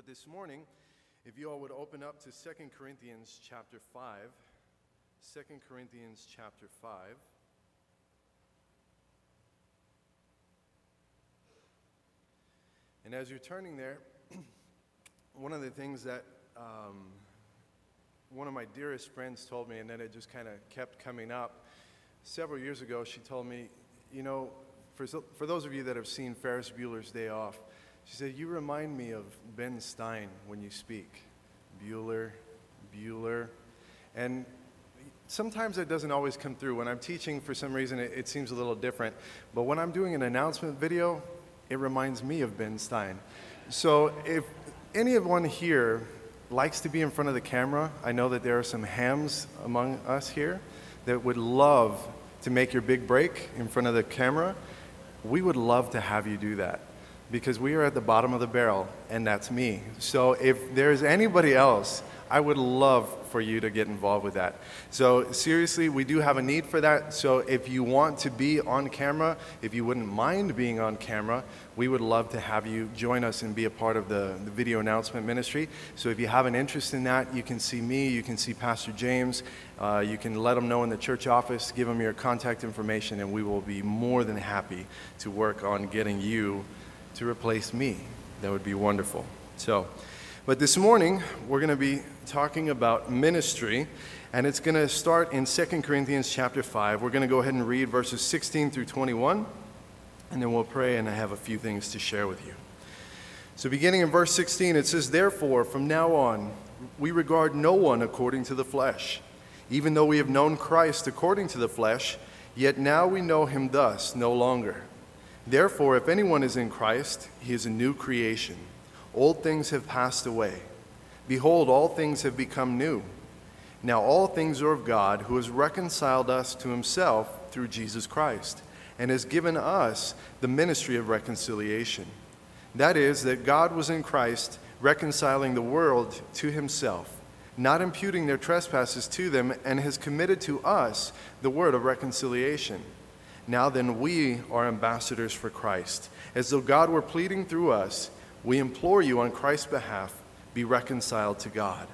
But this morning, if you all would open up to 2 Corinthians chapter 5, 2 Corinthians chapter 5. And as you're turning there, one of the things that um, one of my dearest friends told me, and then it just kind of kept coming up. Several years ago, she told me, you know, for, for those of you that have seen Ferris Bueller's Day Off, she said, You remind me of Ben Stein when you speak. Bueller, Bueller. And sometimes it doesn't always come through. When I'm teaching, for some reason, it, it, seems a little different. But when I'm doing an announcement video, it reminds me of Ben Stein. So if anyone here likes to be in front of the camera, I know that there are some hams among us here that would love to make your big break in front of the camera. We would love to have you do that because we are at the bottom of the barrel, and that's me. So if there's anybody else, I would love for you to get involved with that. So seriously, we do have a need for that. So if you want to be on camera, if you wouldn't mind being on camera, we would love to have you join us and be a part of the, the video announcement ministry. So if you have an interest in that, you can see me, you can see Pastor James, uh, you can let them know in the church office, give them your contact information, and we will be more than happy to work on getting you to replace me. That would be wonderful. So, but this morning we're going to be talking about ministry, and it's going to start in 2 Corinthians chapter 5. We're going to go ahead and read verses 16 through 21, and then we'll pray, and I have a few things to share with you. So, beginning in verse 16, it says, Therefore, from now on, we regard no one according to the flesh. Even though we have known Christ according to the flesh, yet now we know him thus no longer. Therefore, if anyone is in Christ, he is a new creation. Old things have passed away. Behold, all things have become new. Now, all things are of God, who has reconciled us to himself through Jesus Christ, and has given us the ministry of reconciliation. That is, that God was in Christ reconciling the world to himself, not imputing their trespasses to them, and has committed to us the word of reconciliation. Now then, we are ambassadors for Christ. As though God were pleading through us, we implore you on Christ's behalf, be reconciled to God.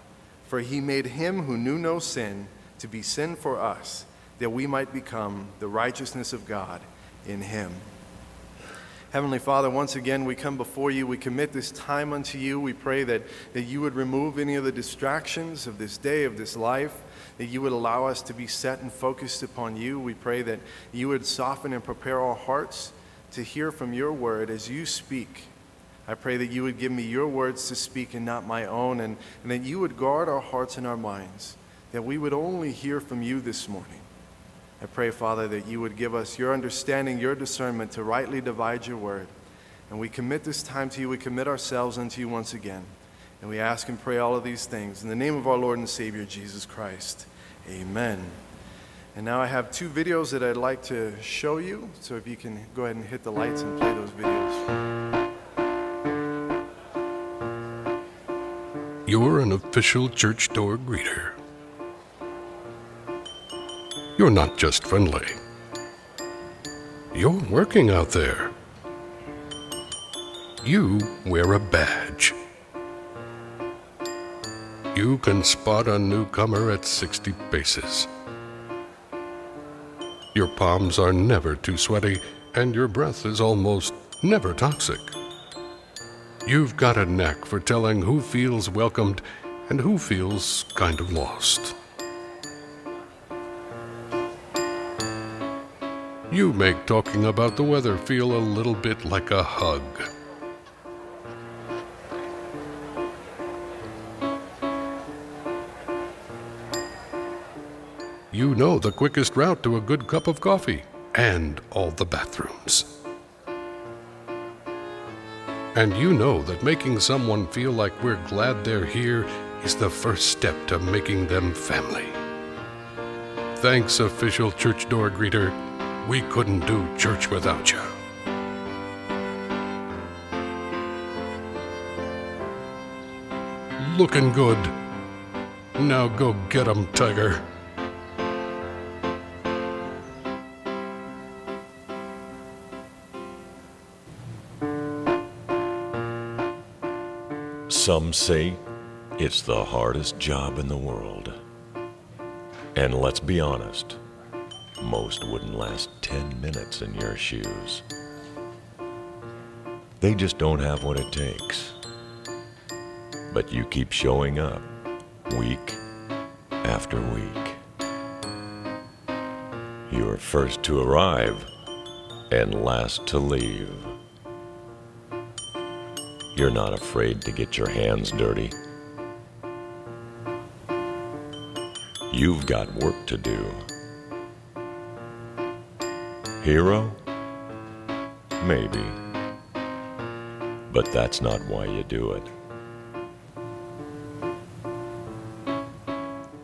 For he made him who knew no sin to be sin for us, that we might become the righteousness of God in him. Heavenly Father, once again, we come before you. We commit this time unto you. We pray that, that you would remove any of the distractions of this day, of this life that you would allow us to be set and focused upon you. We pray that you would soften and prepare our hearts to hear from your word as you speak. I pray that you would give me your words to speak and not my own, and, and that you would guard our hearts and our minds, that we would only hear from you this morning. I pray, Father, that you would give us your understanding, your discernment to rightly divide your word. And we commit this time to you. We commit ourselves unto you once again. And we ask and pray all of these things in the name of our Lord and Savior, Jesus Christ. Amen. And now I have two videos that I'd like to show you. So if you can go ahead and hit the lights and play those videos. You're an official church door greeter. You're not just friendly. You're working out there. You wear a badge you can spot a newcomer at 60 paces. Your palms are never too sweaty, and your breath is almost never toxic. You've got a knack for telling who feels welcomed and who feels kind of lost. You make talking about the weather feel a little bit like a hug. You know the quickest route to a good cup of coffee and all the bathrooms. And you know that making someone feel like we're glad they're here is the first step to making them family. Thanks, official church door greeter. We couldn't do church without you. Looking good. Now go get 'em, Tiger. Some say it's the hardest job in the world. And let's be honest, most wouldn't last 10 minutes in your shoes. They just don't have what it takes. But you keep showing up week after week. You're first to arrive and last to leave. You're not afraid to get your hands dirty. You've got work to do. Hero? Maybe. But that's not why you do it.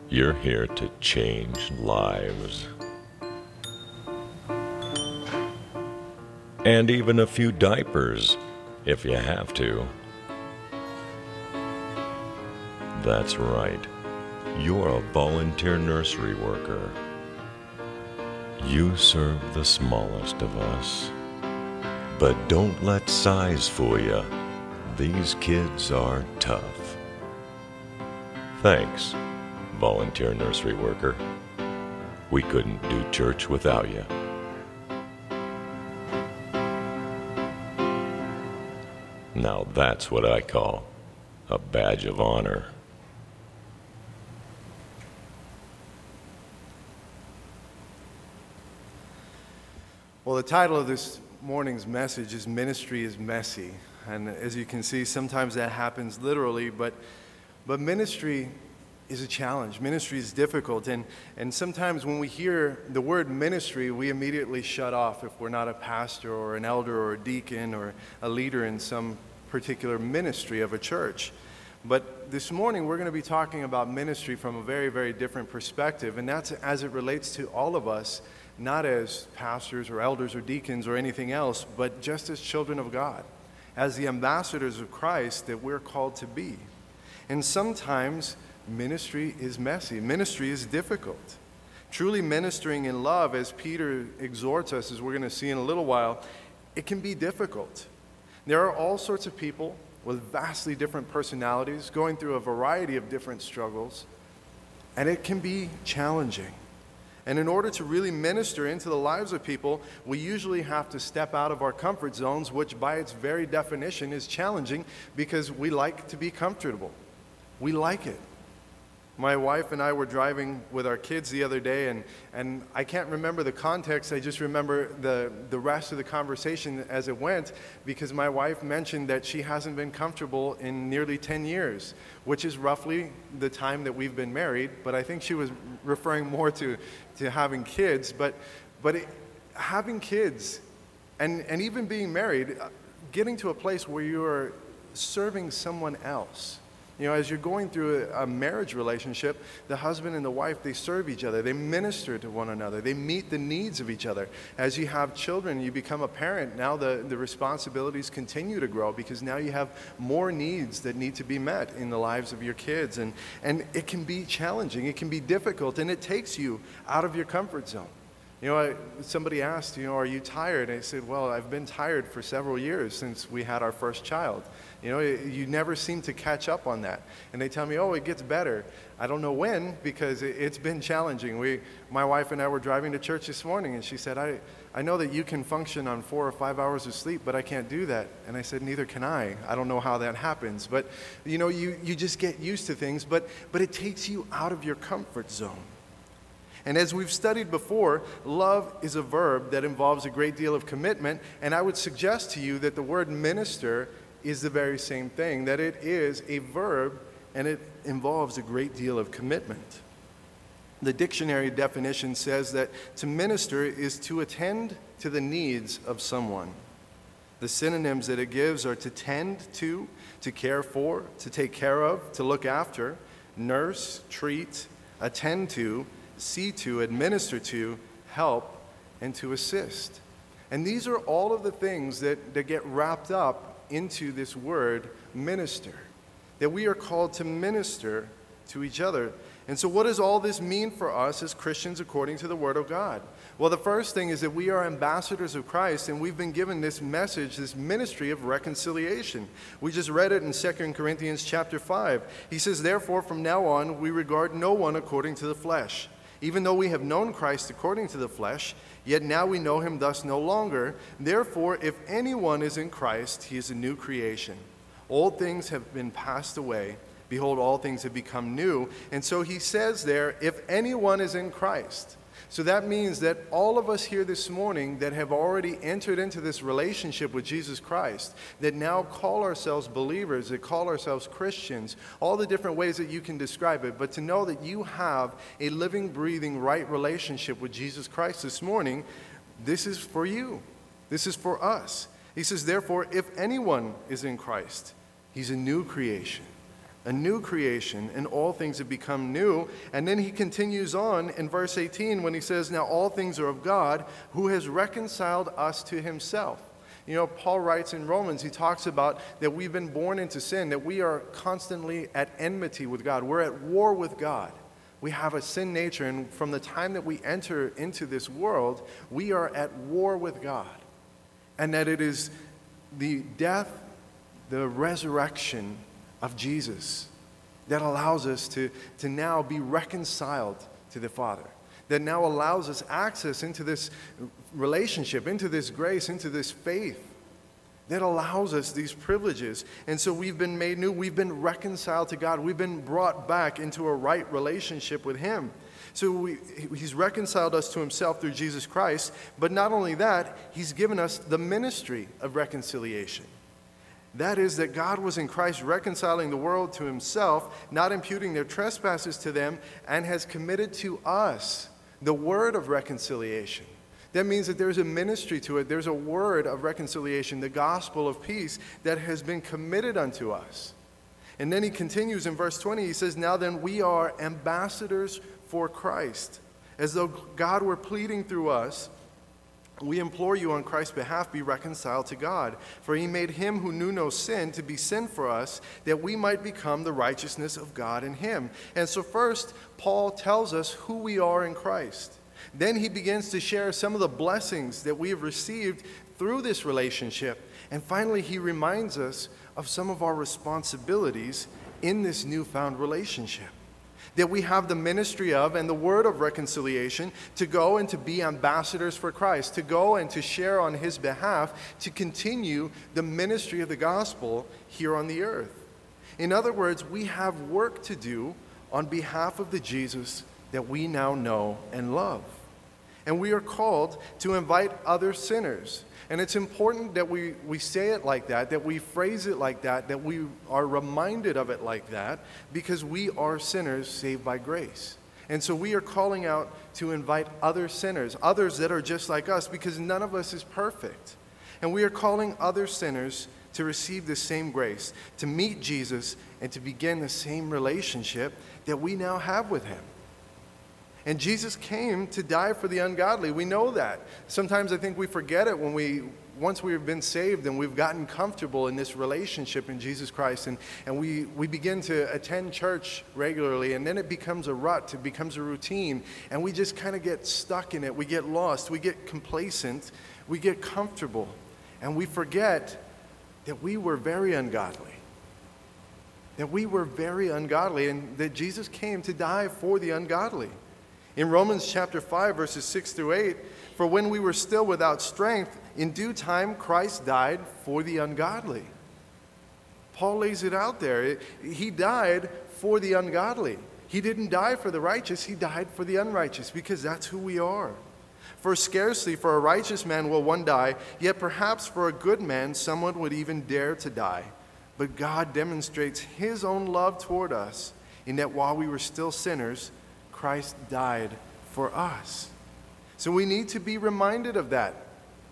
You're here to change lives. And even a few diapers, if you have to. That's right. You're a volunteer nursery worker. You serve the smallest of us. But don't let size fool you. These kids are tough. Thanks, volunteer nursery worker. We couldn't do church without you. Now that's what I call a badge of honor. Well, the title of this morning's message is Ministry is Messy. And as you can see, sometimes that happens literally, but, but ministry is a challenge. Ministry is difficult. And, and sometimes when we hear the word ministry, we immediately shut off if we're not a pastor or an elder or a deacon or a leader in some particular ministry of a church. But this morning, we're going to be talking about ministry from a very, very different perspective, and that's as it relates to all of us not as pastors or elders or deacons or anything else, but just as children of God, as the ambassadors of Christ that we're called to be. And sometimes ministry is messy, ministry is difficult. Truly ministering in love, as Peter exhorts us, as we're going to see in a little while, it can be difficult. There are all sorts of people with vastly different personalities going through a variety of different struggles, and it can be challenging. And in order to really minister into the lives of people, we usually have to step out of our comfort zones, which by its very definition is challenging because we like to be comfortable. We like it. My wife and I were driving with our kids the other day, and, and I can't remember the context. I just remember the, the rest of the conversation as it went because my wife mentioned that she hasn't been comfortable in nearly 10 years, which is roughly the time that we've been married. But I think she was referring more to, to having kids. But, but it, having kids and, and even being married, uh, getting to a place where you are serving someone else you know, as you're going through a, marriage relationship, the husband and the wife, they serve each other. They minister to one another. They meet the needs of each other. As you have children, you become a parent. Now the, the responsibilities continue to grow because now you have more needs that need to be met in the lives of your kids. And, and it can be challenging. It can be difficult. And it takes you out of your comfort zone. You know, I, somebody asked, you know, are you tired? And I said, well, I've been tired for several years since we had our first child. You know, you never seem to catch up on that. And they tell me, oh, it gets better. I don't know when because it's been challenging. We, my wife and I were driving to church this morning and she said, I, I know that you can function on four or five hours of sleep, but I can't do that. And I said, neither can I. I don't know how that happens. But, you know, you, you just get used to things, but, but it takes you out of your comfort zone. And as we've studied before, love is a verb that involves a great deal of commitment. And I would suggest to you that the word minister is the very same thing, that it is a verb and it involves a great deal of commitment. The dictionary definition says that to minister is to attend to the needs of someone. The synonyms that it gives are to tend to, to care for, to take care of, to look after, nurse, treat, attend to, see to, administer to, help, and to assist. And these are all of the things that, that get wrapped up into this word minister. That we are called to minister to each other. And so, what does all this mean for us as Christians according to the Word of God? Well, the first thing is that we are ambassadors of Christ, and we've been given this message, this ministry of reconciliation. We just read it in 2 Corinthians chapter 5. He says, Therefore, from now on, we regard no one according to the flesh. Even though we have known Christ according to the flesh, yet now we know him thus no longer. Therefore, if anyone is in Christ, he is a new creation. Old things have been passed away. Behold, all things have become new. And so he says there, if anyone is in Christ, so that means that all of us here this morning that have already entered into this relationship with Jesus Christ, that now call ourselves believers, that call ourselves Christians, all the different ways that you can describe it, but to know that you have a living, breathing, right relationship with Jesus Christ this morning, this is for you. This is for us. He says, therefore, if anyone is in Christ, he's a new creation a new creation, and all things have become new. And then he continues on in verse 18 when he says, Now all things are of God, who has reconciled us to himself. You know, Paul writes in Romans, he talks about that we've been born into sin, that we are constantly at enmity with God. We're at war with God. We have a sin nature, and from the time that we enter into this world, we are at war with God. And that it is the death, the resurrection, of Jesus that allows us to, to now be reconciled to the Father, that now allows us access into this relationship, into this grace, into this faith. That allows us these privileges. And so we've been made new. We've been reconciled to God. We've been brought back into a right relationship with Him. So we, He's reconciled us to Himself through Jesus Christ. But not only that, He's given us the ministry of reconciliation. That is, that God was in Christ reconciling the world to himself, not imputing their trespasses to them, and has committed to us the word of reconciliation. That means that there's a ministry to it, there's a word of reconciliation, the gospel of peace that has been committed unto us. And then he continues in verse 20, he says, Now then, we are ambassadors for Christ, as though God were pleading through us we implore you on Christ's behalf, be reconciled to God. For he made him who knew no sin to be sin for us, that we might become the righteousness of God in him. And so, first, Paul tells us who we are in Christ. Then he begins to share some of the blessings that we have received through this relationship. And finally, he reminds us of some of our responsibilities in this newfound relationship that we have the ministry of and the word of reconciliation to go and to be ambassadors for Christ, to go and to share on his behalf, to continue the ministry of the gospel here on the earth. In other words, we have work to do on behalf of the Jesus that we now know and love. And we are called to invite other sinners and it's important that we, we say it like that, that we phrase it like that, that we are reminded of it like that, because we are sinners saved by grace. And so we are calling out to invite other sinners, others that are just like us, because none of us is perfect. And we are calling other sinners to receive the same grace, to meet Jesus, and to begin the same relationship that we now have with Him. And Jesus came to die for the ungodly. We know that. Sometimes I think we forget it when we, once we've been saved and we've gotten comfortable in this relationship in Jesus Christ, and, and we, we begin to attend church regularly, and then it becomes a rut, it becomes a routine, and we just kind of get stuck in it. We get lost, we get complacent, we get comfortable, and we forget that we were very ungodly. That we were very ungodly, and that Jesus came to die for the ungodly. In Romans chapter 5, verses 6 through 8, for when we were still without strength, in due time Christ died for the ungodly. Paul lays it out there. He died for the ungodly. He didn't die for the righteous, he died for the unrighteous because that's who we are. For scarcely for a righteous man will one die, yet perhaps for a good man someone would even dare to die. But God demonstrates his own love toward us in that while we were still sinners, Christ died for us. So we need to be reminded of that.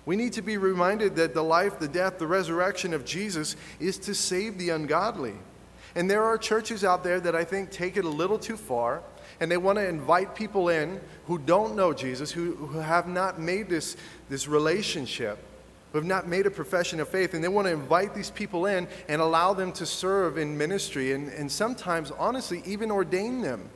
We need to be reminded that the life, the death, the resurrection of Jesus is to save the ungodly. And there are churches out there that I think take it a little too far, and they want to invite people in who don't know Jesus, who, who have not made this, this relationship, who have not made a profession of faith, and they want to invite these people in and allow them to serve in ministry, and, and sometimes, honestly, even ordain them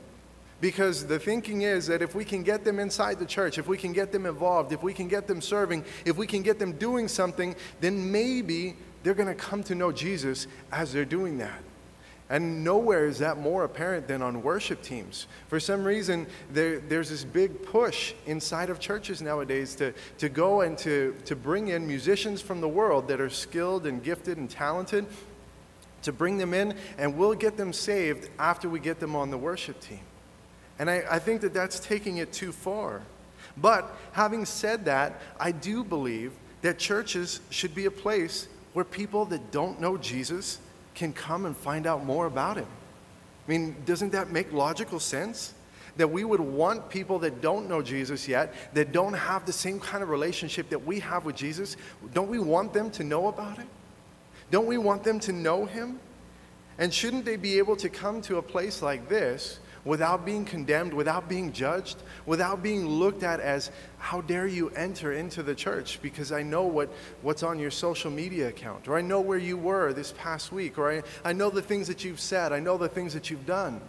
Because the thinking is that if we can get them inside the church, if we can get them involved, if we can get them serving, if we can get them doing something, then maybe they're going to come to know Jesus as they're doing that. And nowhere is that more apparent than on worship teams. For some reason, there, there's this big push inside of churches nowadays to, to go and to, to bring in musicians from the world that are skilled and gifted and talented, to bring them in, and we'll get them saved after we get them on the worship team. And I, I think that that's taking it too far. But having said that, I do believe that churches should be a place where people that don't know Jesus can come and find out more about him. I mean, doesn't that make logical sense? That we would want people that don't know Jesus yet, that don't have the same kind of relationship that we have with Jesus, don't we want them to know about it? Don't we want them to know him? And shouldn't they be able to come to a place like this without being condemned, without being judged, without being looked at as, how dare you enter into the church because I know what, what's on your social media account, or I know where you were this past week, or I, I know the things that you've said, I know the things that you've done.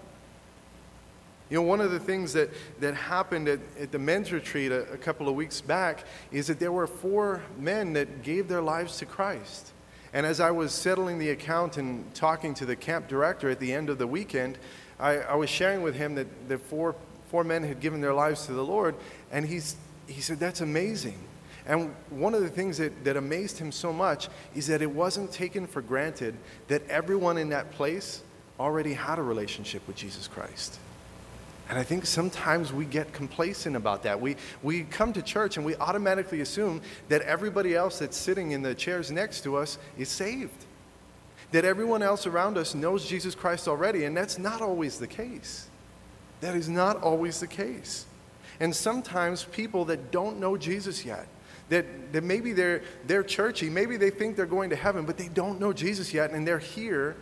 You know, one of the things that, that happened at, at the men's retreat a, a couple of weeks back is that there were four men that gave their lives to Christ. And as I was settling the account and talking to the camp director at the end of the weekend, I, I was sharing with him that, that four, four men had given their lives to the Lord, and he's, he said, That's amazing. And one of the things that, that amazed him so much is that it wasn't taken for granted that everyone in that place already had a relationship with Jesus Christ. And I think sometimes we get complacent about that. We, we come to church and we automatically assume that everybody else that's sitting in the chairs next to us is saved that everyone else around us knows Jesus Christ already, and that's not always the case. That is not always the case. And sometimes people that don't know Jesus yet, that, that maybe they're, they're churchy, maybe they think they're going to heaven, but they don't know Jesus yet, and they're here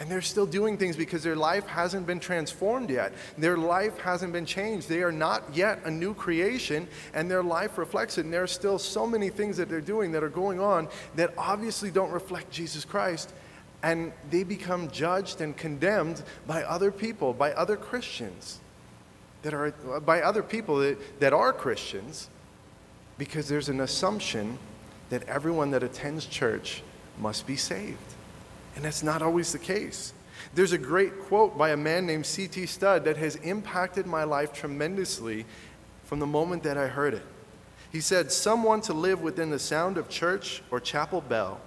and they're still doing things because their life hasn't been transformed yet. Their life hasn't been changed. They are not yet a new creation, and their life reflects it. And there are still so many things that they're doing that are going on that obviously don't reflect Jesus Christ. And they become judged and condemned by other people, by other Christians, that are, by other people that, that are Christians, because there's an assumption that everyone that attends church must be saved. And that's not always the case. There's a great quote by a man named C.T. Studd that has impacted my life tremendously from the moment that I heard it. He said, Someone to live within the sound of church or chapel bell.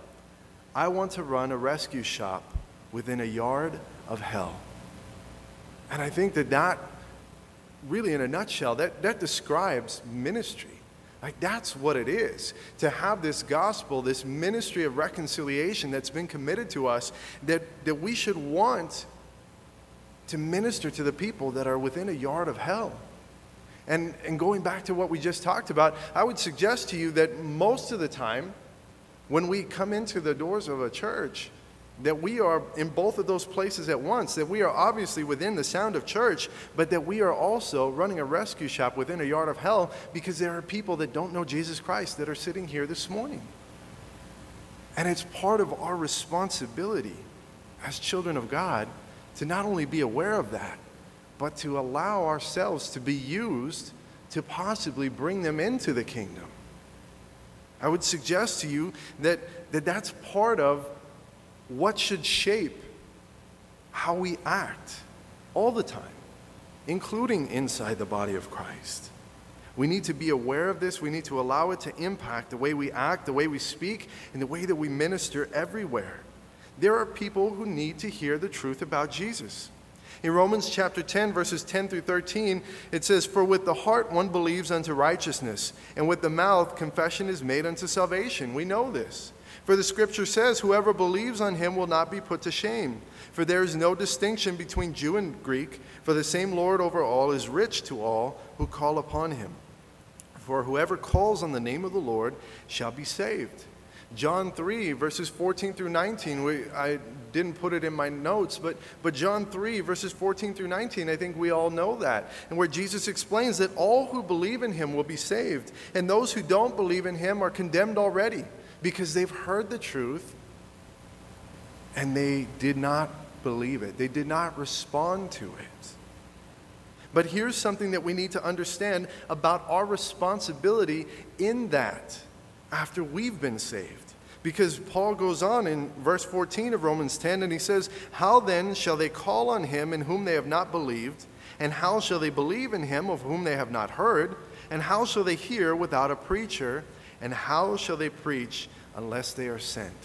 I want to run a rescue shop within a yard of hell. And I think that that, really in a nutshell, that, that describes ministry. Like, that's what it is to have this gospel, this ministry of reconciliation that's been committed to us, that, that we should want to minister to the people that are within a yard of hell. And, and going back to what we just talked about, I would suggest to you that most of the time, when we come into the doors of a church, that we are in both of those places at once, that we are obviously within the sound of church, but that we are also running a rescue shop within a yard of hell because there are people that don't know Jesus Christ that are sitting here this morning. And it's part of our responsibility as children of God to not only be aware of that, but to allow ourselves to be used to possibly bring them into the kingdom. I would suggest to you that, that that's part of what should shape how we act all the time, including inside the body of Christ. We need to be aware of this. We need to allow it to impact the way we act, the way we speak, and the way that we minister everywhere. There are people who need to hear the truth about Jesus. In Romans chapter 10, verses 10 through 13, it says, For with the heart one believes unto righteousness, and with the mouth confession is made unto salvation. We know this. For the scripture says, Whoever believes on him will not be put to shame. For there is no distinction between Jew and Greek, for the same Lord over all is rich to all who call upon him. For whoever calls on the name of the Lord shall be saved. John 3, verses 14 through 19. We, I didn't put it in my notes, but, but John 3, verses 14 through 19, I think we all know that. And where Jesus explains that all who believe in him will be saved, and those who don't believe in him are condemned already because they've heard the truth and they did not believe it. They did not respond to it. But here's something that we need to understand about our responsibility in that after we've been saved. Because Paul goes on in verse 14 of Romans 10 and he says, How then shall they call on him in whom they have not believed? And how shall they believe in him of whom they have not heard? And how shall they hear without a preacher? And how shall they preach unless they are sent?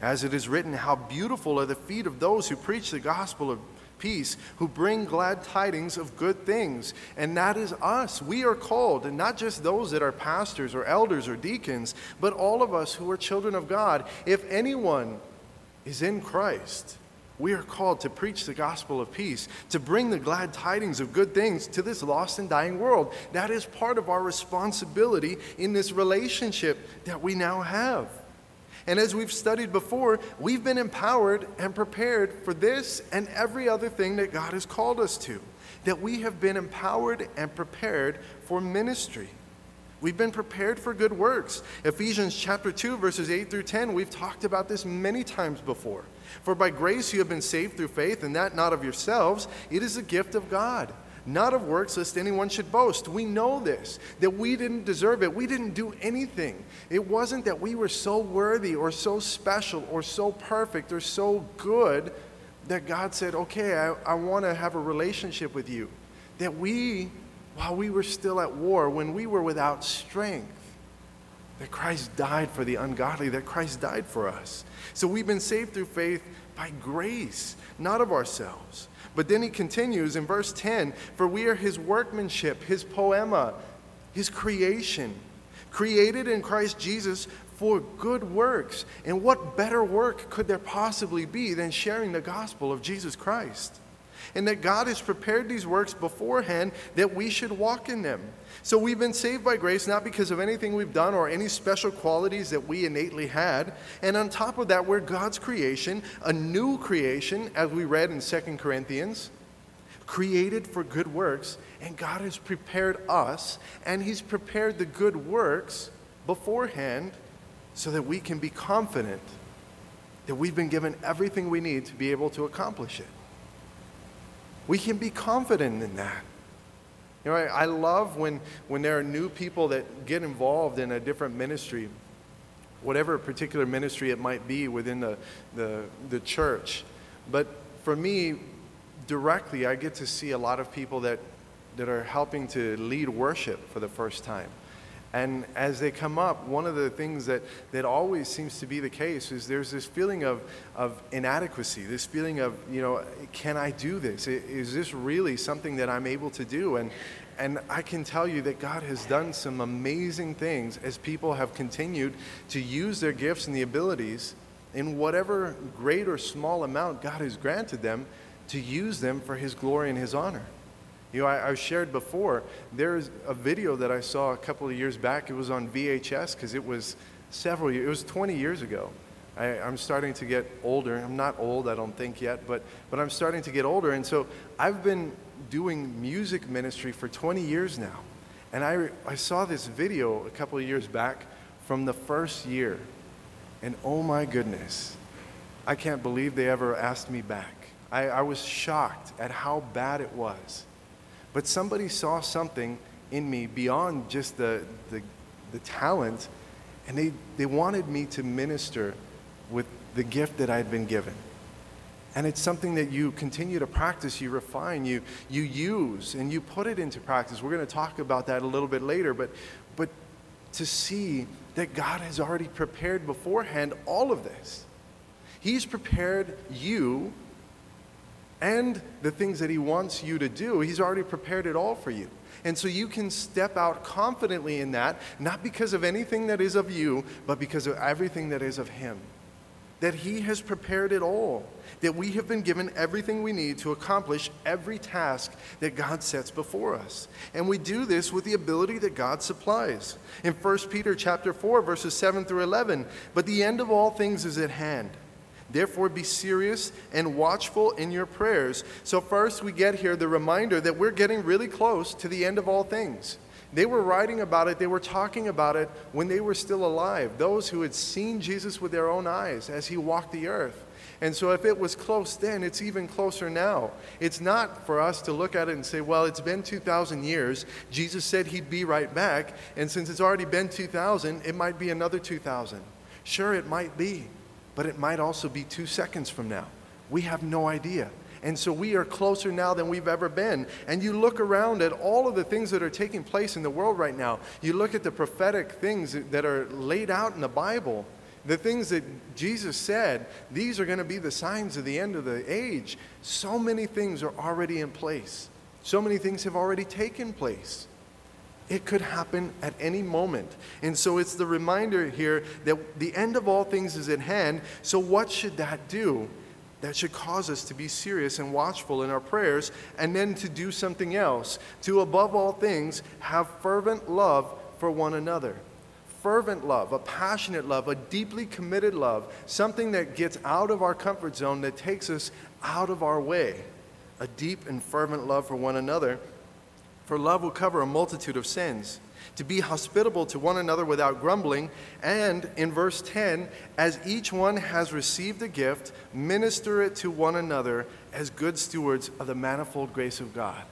As it is written, How beautiful are the feet of those who preach the gospel of peace, who bring glad tidings of good things. And that is us. We are called, and not just those that are pastors or elders or deacons, but all of us who are children of God. If anyone is in Christ, we are called to preach the gospel of peace, to bring the glad tidings of good things to this lost and dying world. That is part of our responsibility in this relationship that we now have. And as we've studied before, we've been empowered and prepared for this and every other thing that God has called us to. That we have been empowered and prepared for ministry. We've been prepared for good works. Ephesians chapter 2, verses 8 through 10, we've talked about this many times before. For by grace you have been saved through faith, and that not of yourselves, it is a gift of God not of works, lest anyone should boast. We know this, that we didn't deserve it. We didn't do anything. It wasn't that we were so worthy or so special or so perfect or so good that God said, okay, I, I want to have a relationship with you. That we, while we were still at war, when we were without strength, that Christ died for the ungodly, that Christ died for us. So we've been saved through faith by grace, not of ourselves. But then he continues in verse 10 For we are his workmanship, his poiema, his creation, created in Christ Jesus for good works. And what better work could there possibly be than sharing the gospel of Jesus Christ? And that God has prepared these works beforehand that we should walk in them. So we've been saved by grace not because of anything we've done or any special qualities that we innately had. And on top of that, we're God's creation, a new creation, as we read in 2 Corinthians, created for good works. And God has prepared us, and He's prepared the good works beforehand so that we can be confident that we've been given everything we need to be able to accomplish it. We can be confident in that. You know, I, I love when, when there are new people that get involved in a different ministry, whatever particular ministry it might be within the, the, the church. But for me, directly, I get to see a lot of people that, that are helping to lead worship for the first time. And as they come up, one of the things that, that always seems to be the case is there's this feeling of, of inadequacy, this feeling of, you know, can I do this? Is this really something that I'm able to do? And, and I can tell you that God has done some amazing things as people have continued to use their gifts and the abilities in whatever great or small amount God has granted them to use them for His glory and His honor. You know, I, have shared before, there's a video that I saw a couple of years back. It was on VHS because it was several years, it was 20 years ago. I, am starting to get older. I'm not old, I don't think yet, but, but I'm starting to get older. And so I've been doing music ministry for 20 years now. And I, I saw this video a couple of years back from the first year. And oh my goodness, I can't believe they ever asked me back. I, I was shocked at how bad it was. But somebody saw something in me beyond just the, the, the talent, and they, they wanted me to minister with the gift that I'd been given. And it's something that you continue to practice, you refine, you, you use, and you put it into practice. We're going to talk about that a little bit later, but, but to see that God has already prepared beforehand all of this. He's prepared you and the things that He wants you to do. He's already prepared it all for you. And so you can step out confidently in that, not because of anything that is of you, but because of everything that is of Him. That He has prepared it all. That we have been given everything we need to accomplish every task that God sets before us. And we do this with the ability that God supplies. In 1 Peter chapter 4, verses 7 through 11, but the end of all things is at hand. Therefore, be serious and watchful in your prayers. So, first, we get here the reminder that we're getting really close to the end of all things. They were writing about it, they were talking about it when they were still alive, those who had seen Jesus with their own eyes as he walked the earth. And so, if it was close then, it's even closer now. It's not for us to look at it and say, well, it's been 2,000 years. Jesus said he'd be right back. And since it's already been 2,000, it might be another 2,000. Sure, it might be, but it might also be two seconds from now. We have no idea. And so we are closer now than we've ever been. And you look around at all of the things that are taking place in the world right now. You look at the prophetic things that are laid out in the Bible, the things that Jesus said, these are going to be the signs of the end of the age. So many things are already in place. So many things have already taken place. It could happen at any moment. And so it's the reminder here that the end of all things is at hand. So, what should that do? That should cause us to be serious and watchful in our prayers, and then to do something else. To, above all things, have fervent love for one another. Fervent love, a passionate love, a deeply committed love, something that gets out of our comfort zone, that takes us out of our way. A deep and fervent love for one another for love will cover a multitude of sins. To be hospitable to one another without grumbling, and in verse 10, as each one has received a gift, minister it to one another as good stewards of the manifold grace of God.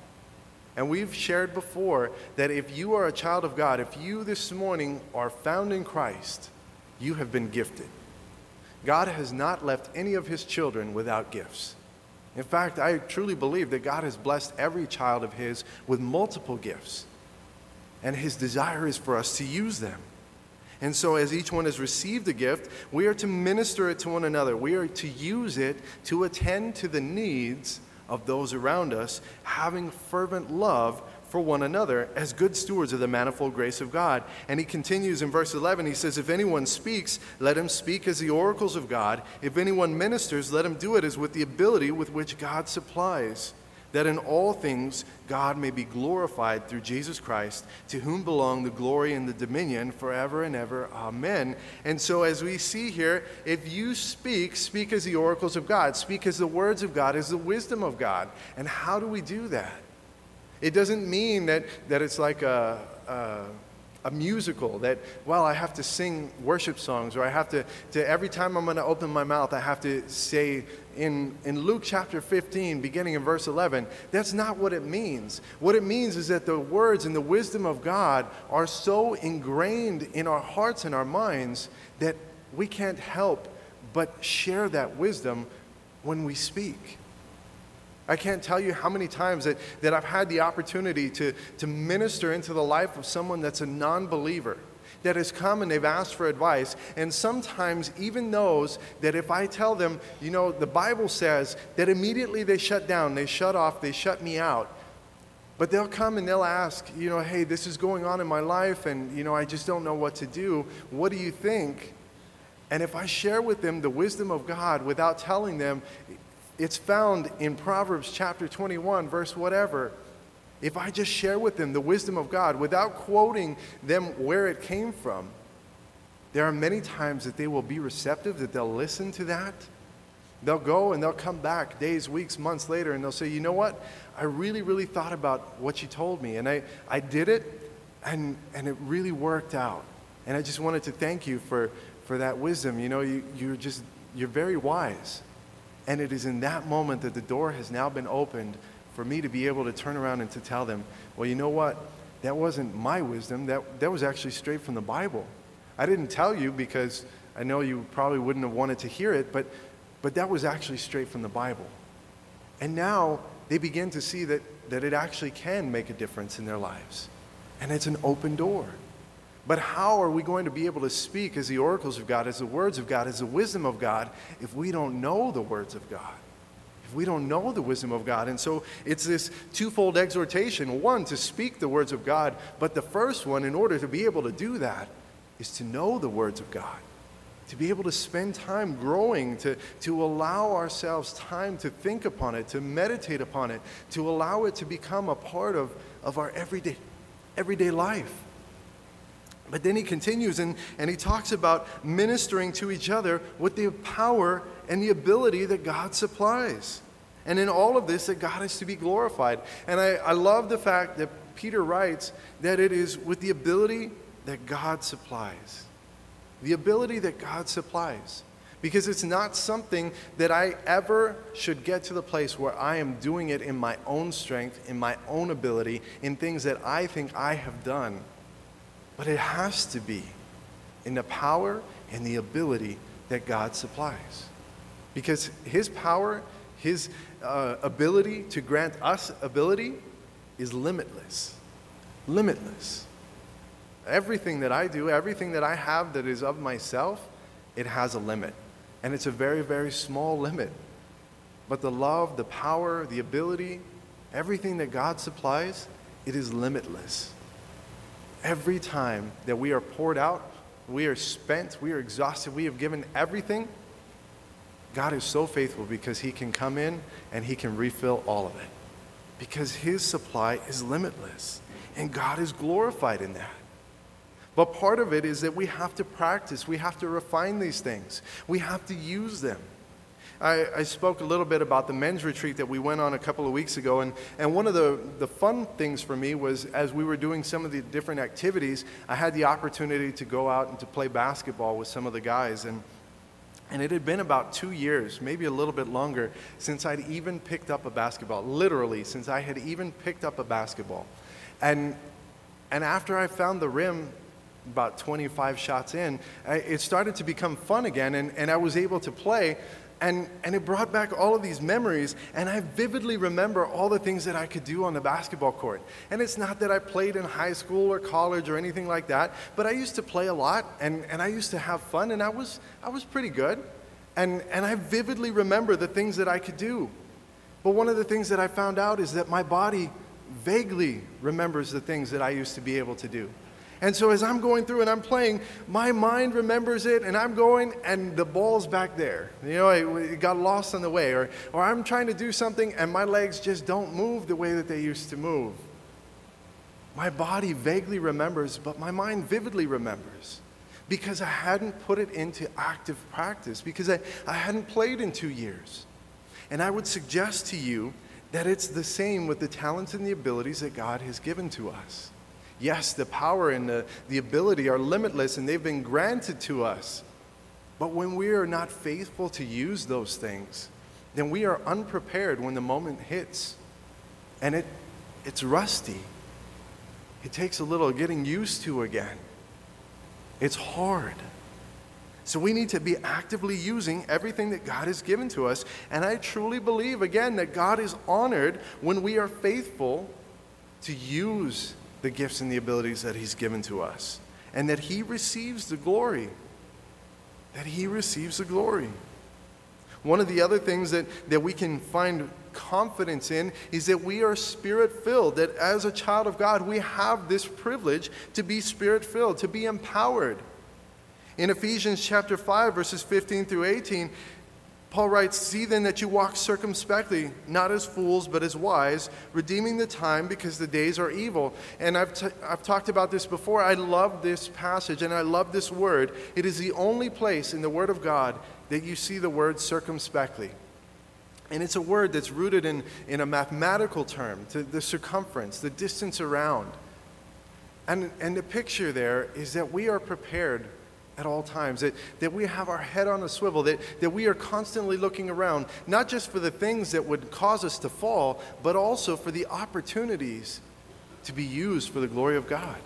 And we've shared before that if you are a child of God, if you this morning are found in Christ, you have been gifted. God has not left any of his children without gifts. In fact, I truly believe that God has blessed every child of His with multiple gifts. And His desire is for us to use them. And so, as each one has received a gift, we are to minister it to one another. We are to use it to attend to the needs of those around us, having fervent love for one another as good stewards of the manifold grace of God. And he continues in verse 11, he says, If anyone speaks, let him speak as the oracles of God. If anyone ministers, let him do it as with the ability with which God supplies, that in all things God may be glorified through Jesus Christ, to whom belong the glory and the dominion forever and ever. Amen. And so, as we see here, if you speak, speak as the oracles of God, speak as the words of God, as the wisdom of God. And how do we do that? It doesn't mean that, that it's like a, a, a, musical, that, well, I have to sing worship songs, or I have to, to every time I'm going to open my mouth, I have to say in, in Luke chapter 15, beginning in verse 11. That's not what it means. What it means is that the words and the wisdom of God are so ingrained in our hearts and our minds that we can't help but share that wisdom when we speak. I can't tell you how many times that, that I've had the opportunity to, to minister into the life of someone that's a non believer that has come and they've asked for advice. And sometimes, even those that if I tell them, you know, the Bible says that immediately they shut down, they shut off, they shut me out. But they'll come and they'll ask, you know, hey, this is going on in my life and, you know, I just don't know what to do. What do you think? And if I share with them the wisdom of God without telling them, it's found in Proverbs chapter 21, verse whatever. If I just share with them the wisdom of God without quoting them where it came from, there are many times that they will be receptive, that they'll listen to that. They'll go and they'll come back days, weeks, months later, and they'll say, you know what? I really, really thought about what you told me, and I, I did it, and, and it really worked out. And I just wanted to thank you for, for that wisdom. You know, you, you're just, you're very wise. And it is in that moment that the door has now been opened for me to be able to turn around and to tell them, well, you know what? That wasn't my wisdom. That, that was actually straight from the Bible. I didn't tell you because I know you probably wouldn't have wanted to hear it, but, but that was actually straight from the Bible. And now they begin to see that, that it actually can make a difference in their lives. And it's an open door. But how are we going to be able to speak as the oracles of God, as the words of God, as the wisdom of God, if we don't know the words of God? If we don't know the wisdom of God. And so it's this twofold exhortation one, to speak the words of God, but the first one, in order to be able to do that, is to know the words of God. To be able to spend time growing, to, to allow ourselves time to think upon it, to meditate upon it, to allow it to become a part of, of our everyday, everyday life. But then he continues and, and he talks about ministering to each other with the power and the ability that God supplies. And in all of this, that God is to be glorified. And I, I love the fact that Peter writes that it is with the ability that God supplies. The ability that God supplies. Because it's not something that I ever should get to the place where I am doing it in my own strength, in my own ability, in things that I think I have done. But it has to be in the power and the ability that God supplies. Because His power, His uh, ability to grant us ability is limitless. Limitless. Everything that I do, everything that I have that is of myself, it has a limit. And it's a very, very small limit. But the love, the power, the ability, everything that God supplies, it is limitless. Every time that we are poured out, we are spent, we are exhausted, we have given everything, God is so faithful because He can come in and He can refill all of it. Because His supply is limitless. And God is glorified in that. But part of it is that we have to practice, we have to refine these things, we have to use them. I, I, spoke a little bit about the men's retreat that we went on a couple of weeks ago, and, and one of the, the fun things for me was as we were doing some of the different activities, I had the opportunity to go out and to play basketball with some of the guys. And, and it had been about two years, maybe a little bit longer, since I'd even picked up a basketball. Literally, since I had even picked up a basketball. And, and after I found the rim, about 25 shots in, it started to become fun again, and, and I was able to play. And, and it brought back all of these memories, and I vividly remember all the things that I could do on the basketball court. And it's not that I played in high school or college or anything like that, but I used to play a lot, and, and I used to have fun, and I was, I was pretty good. And, and I vividly remember the things that I could do. But one of the things that I found out is that my body vaguely remembers the things that I used to be able to do. And so as I'm going through and I'm playing, my mind remembers it and I'm going and the ball's back there. You know, it got lost on the way. Or, or I'm trying to do something and my legs just don't move the way that they used to move. My body vaguely remembers, but my mind vividly remembers because I hadn't put it into active practice, because I, I hadn't played in two years. And I would suggest to you that it's the same with the talents and the abilities that God has given to us. Yes, the power and the, the ability are limitless and they've been granted to us. But when we are not faithful to use those things, then we are unprepared when the moment hits. And it, it's rusty. It takes a little getting used to again. It's hard. So we need to be actively using everything that God has given to us. And I truly believe, again, that God is honored when we are faithful to use the gifts and the abilities that He's given to us, and that He receives the glory. That He receives the glory. One of the other things that, that we can find confidence in is that we are spirit filled, that as a child of God, we have this privilege to be spirit filled, to be empowered. In Ephesians chapter 5, verses 15 through 18, Paul writes, See then that you walk circumspectly, not as fools, but as wise, redeeming the time because the days are evil. And I've, t- I've talked about this before. I love this passage and I love this word. It is the only place in the Word of God that you see the word circumspectly. And it's a word that's rooted in, in a mathematical term, to the circumference, the distance around. And, and the picture there is that we are prepared at all times, that, that we have our head on a swivel, that, that we are constantly looking around, not just for the things that would cause us to fall, but also for the opportunities to be used for the glory of God.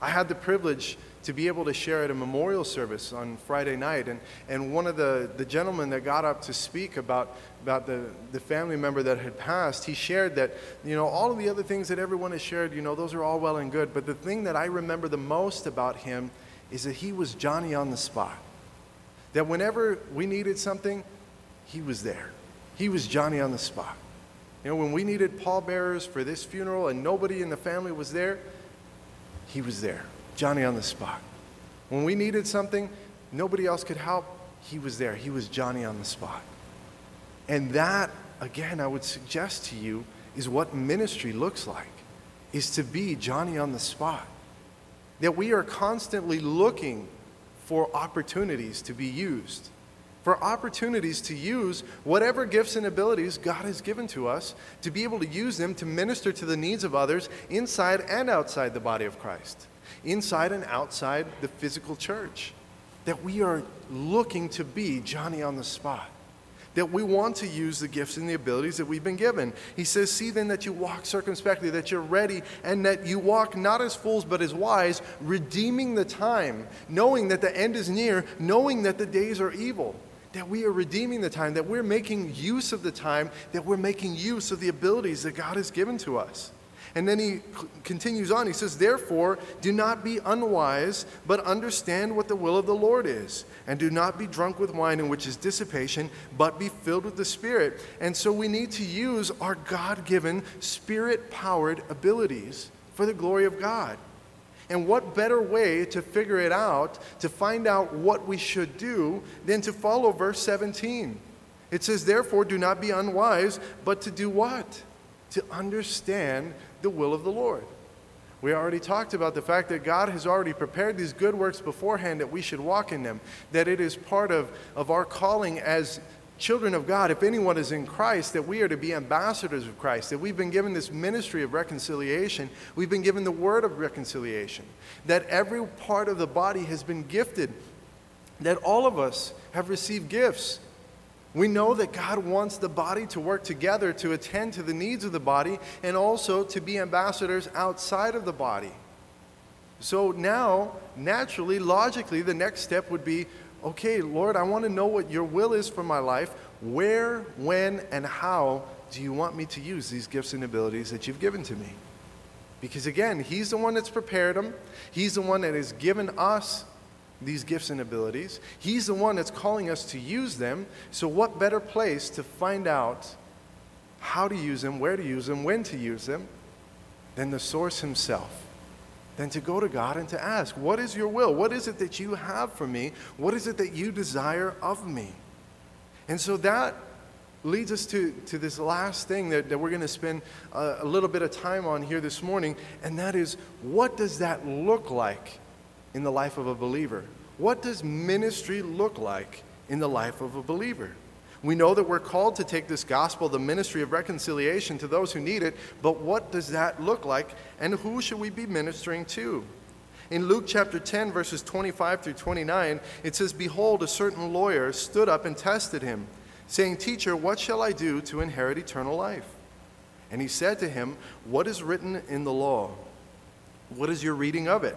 I had the privilege to be able to share at a memorial service on Friday night. And, and one of the, the gentlemen that got up to speak about, about the, the family member that had passed, he shared that, you know, all of the other things that everyone has shared, you know, those are all well and good. But the thing that I remember the most about him is that he was Johnny on the spot. That whenever we needed something, he was there. He was Johnny on the spot. You know, when we needed pallbearers for this funeral and nobody in the family was there, he was there. Johnny on the spot. When we needed something, nobody else could help, he was there. He was Johnny on the spot. And that, again, I would suggest to you, is what ministry looks like, is to be Johnny on the spot that we are constantly looking for opportunities to be used. for opportunities to use whatever gifts and abilities God has given to us to be able to use them to minister to the needs of others inside and outside the body of Christ, inside and outside the physical church. That we are looking to be Johnny on the spot. That we want to use the gifts and the abilities that we've been given. He says, See then that you walk circumspectly, that you're ready, and that you walk not as fools but as wise, redeeming the time, knowing that the end is near, knowing that the days are evil that we are redeeming the time, that we're making use of the time, that we're making use of the abilities that God has given to us. And then he continues on. He says, Therefore, do not be unwise, but understand what the will of the Lord is. And do not be drunk with wine, in which is dissipation, but be filled with the Spirit. And so we need to use our God given, spirit powered abilities for the glory of God. And what better way to figure it out, to find out what we should do, than to follow verse 17? It says, Therefore, do not be unwise, but to do what? To understand the will of the Lord. We already talked about the fact that God has already prepared these good works beforehand that we should walk in them, that it is part of, of our calling as children of God, if anyone is in Christ, that we are to be ambassadors of Christ, that we've been given this ministry of reconciliation, we've been given the word of reconciliation, that every part of the body has been gifted, that all of us have received gifts. We know that God wants the body to work together to attend to the needs of the body and also to be ambassadors outside of the body. So now, naturally, logically, the next step would be okay, Lord, I want to know what your will is for my life. Where, when, and how do you want me to use these gifts and abilities that you've given to me? Because again, He's the one that's prepared them, He's the one that has given us these gifts and abilities. He's the one that's calling us to use them. So, what better place to find out how to use them, where to use them, when to use them, than the source Himself? than to go to God and to ask, What is your will? What is it that you have for me? What is it that you desire of me? And so that leads us to, to this last thing that, that we're going to spend a, a little bit of time on here this morning, and that is what does that look like in the life of a believer? What does ministry look like in the life of a believer? We know that we're called to take this gospel, the ministry of reconciliation, to those who need it, but what does that look like, and who should we be ministering to? In Luke chapter 10, verses 25 through 29, it says, Behold, a certain lawyer stood up and tested him, saying, Teacher, what shall I do to inherit eternal life? And he said to him, What is written in the law? What is your reading of it?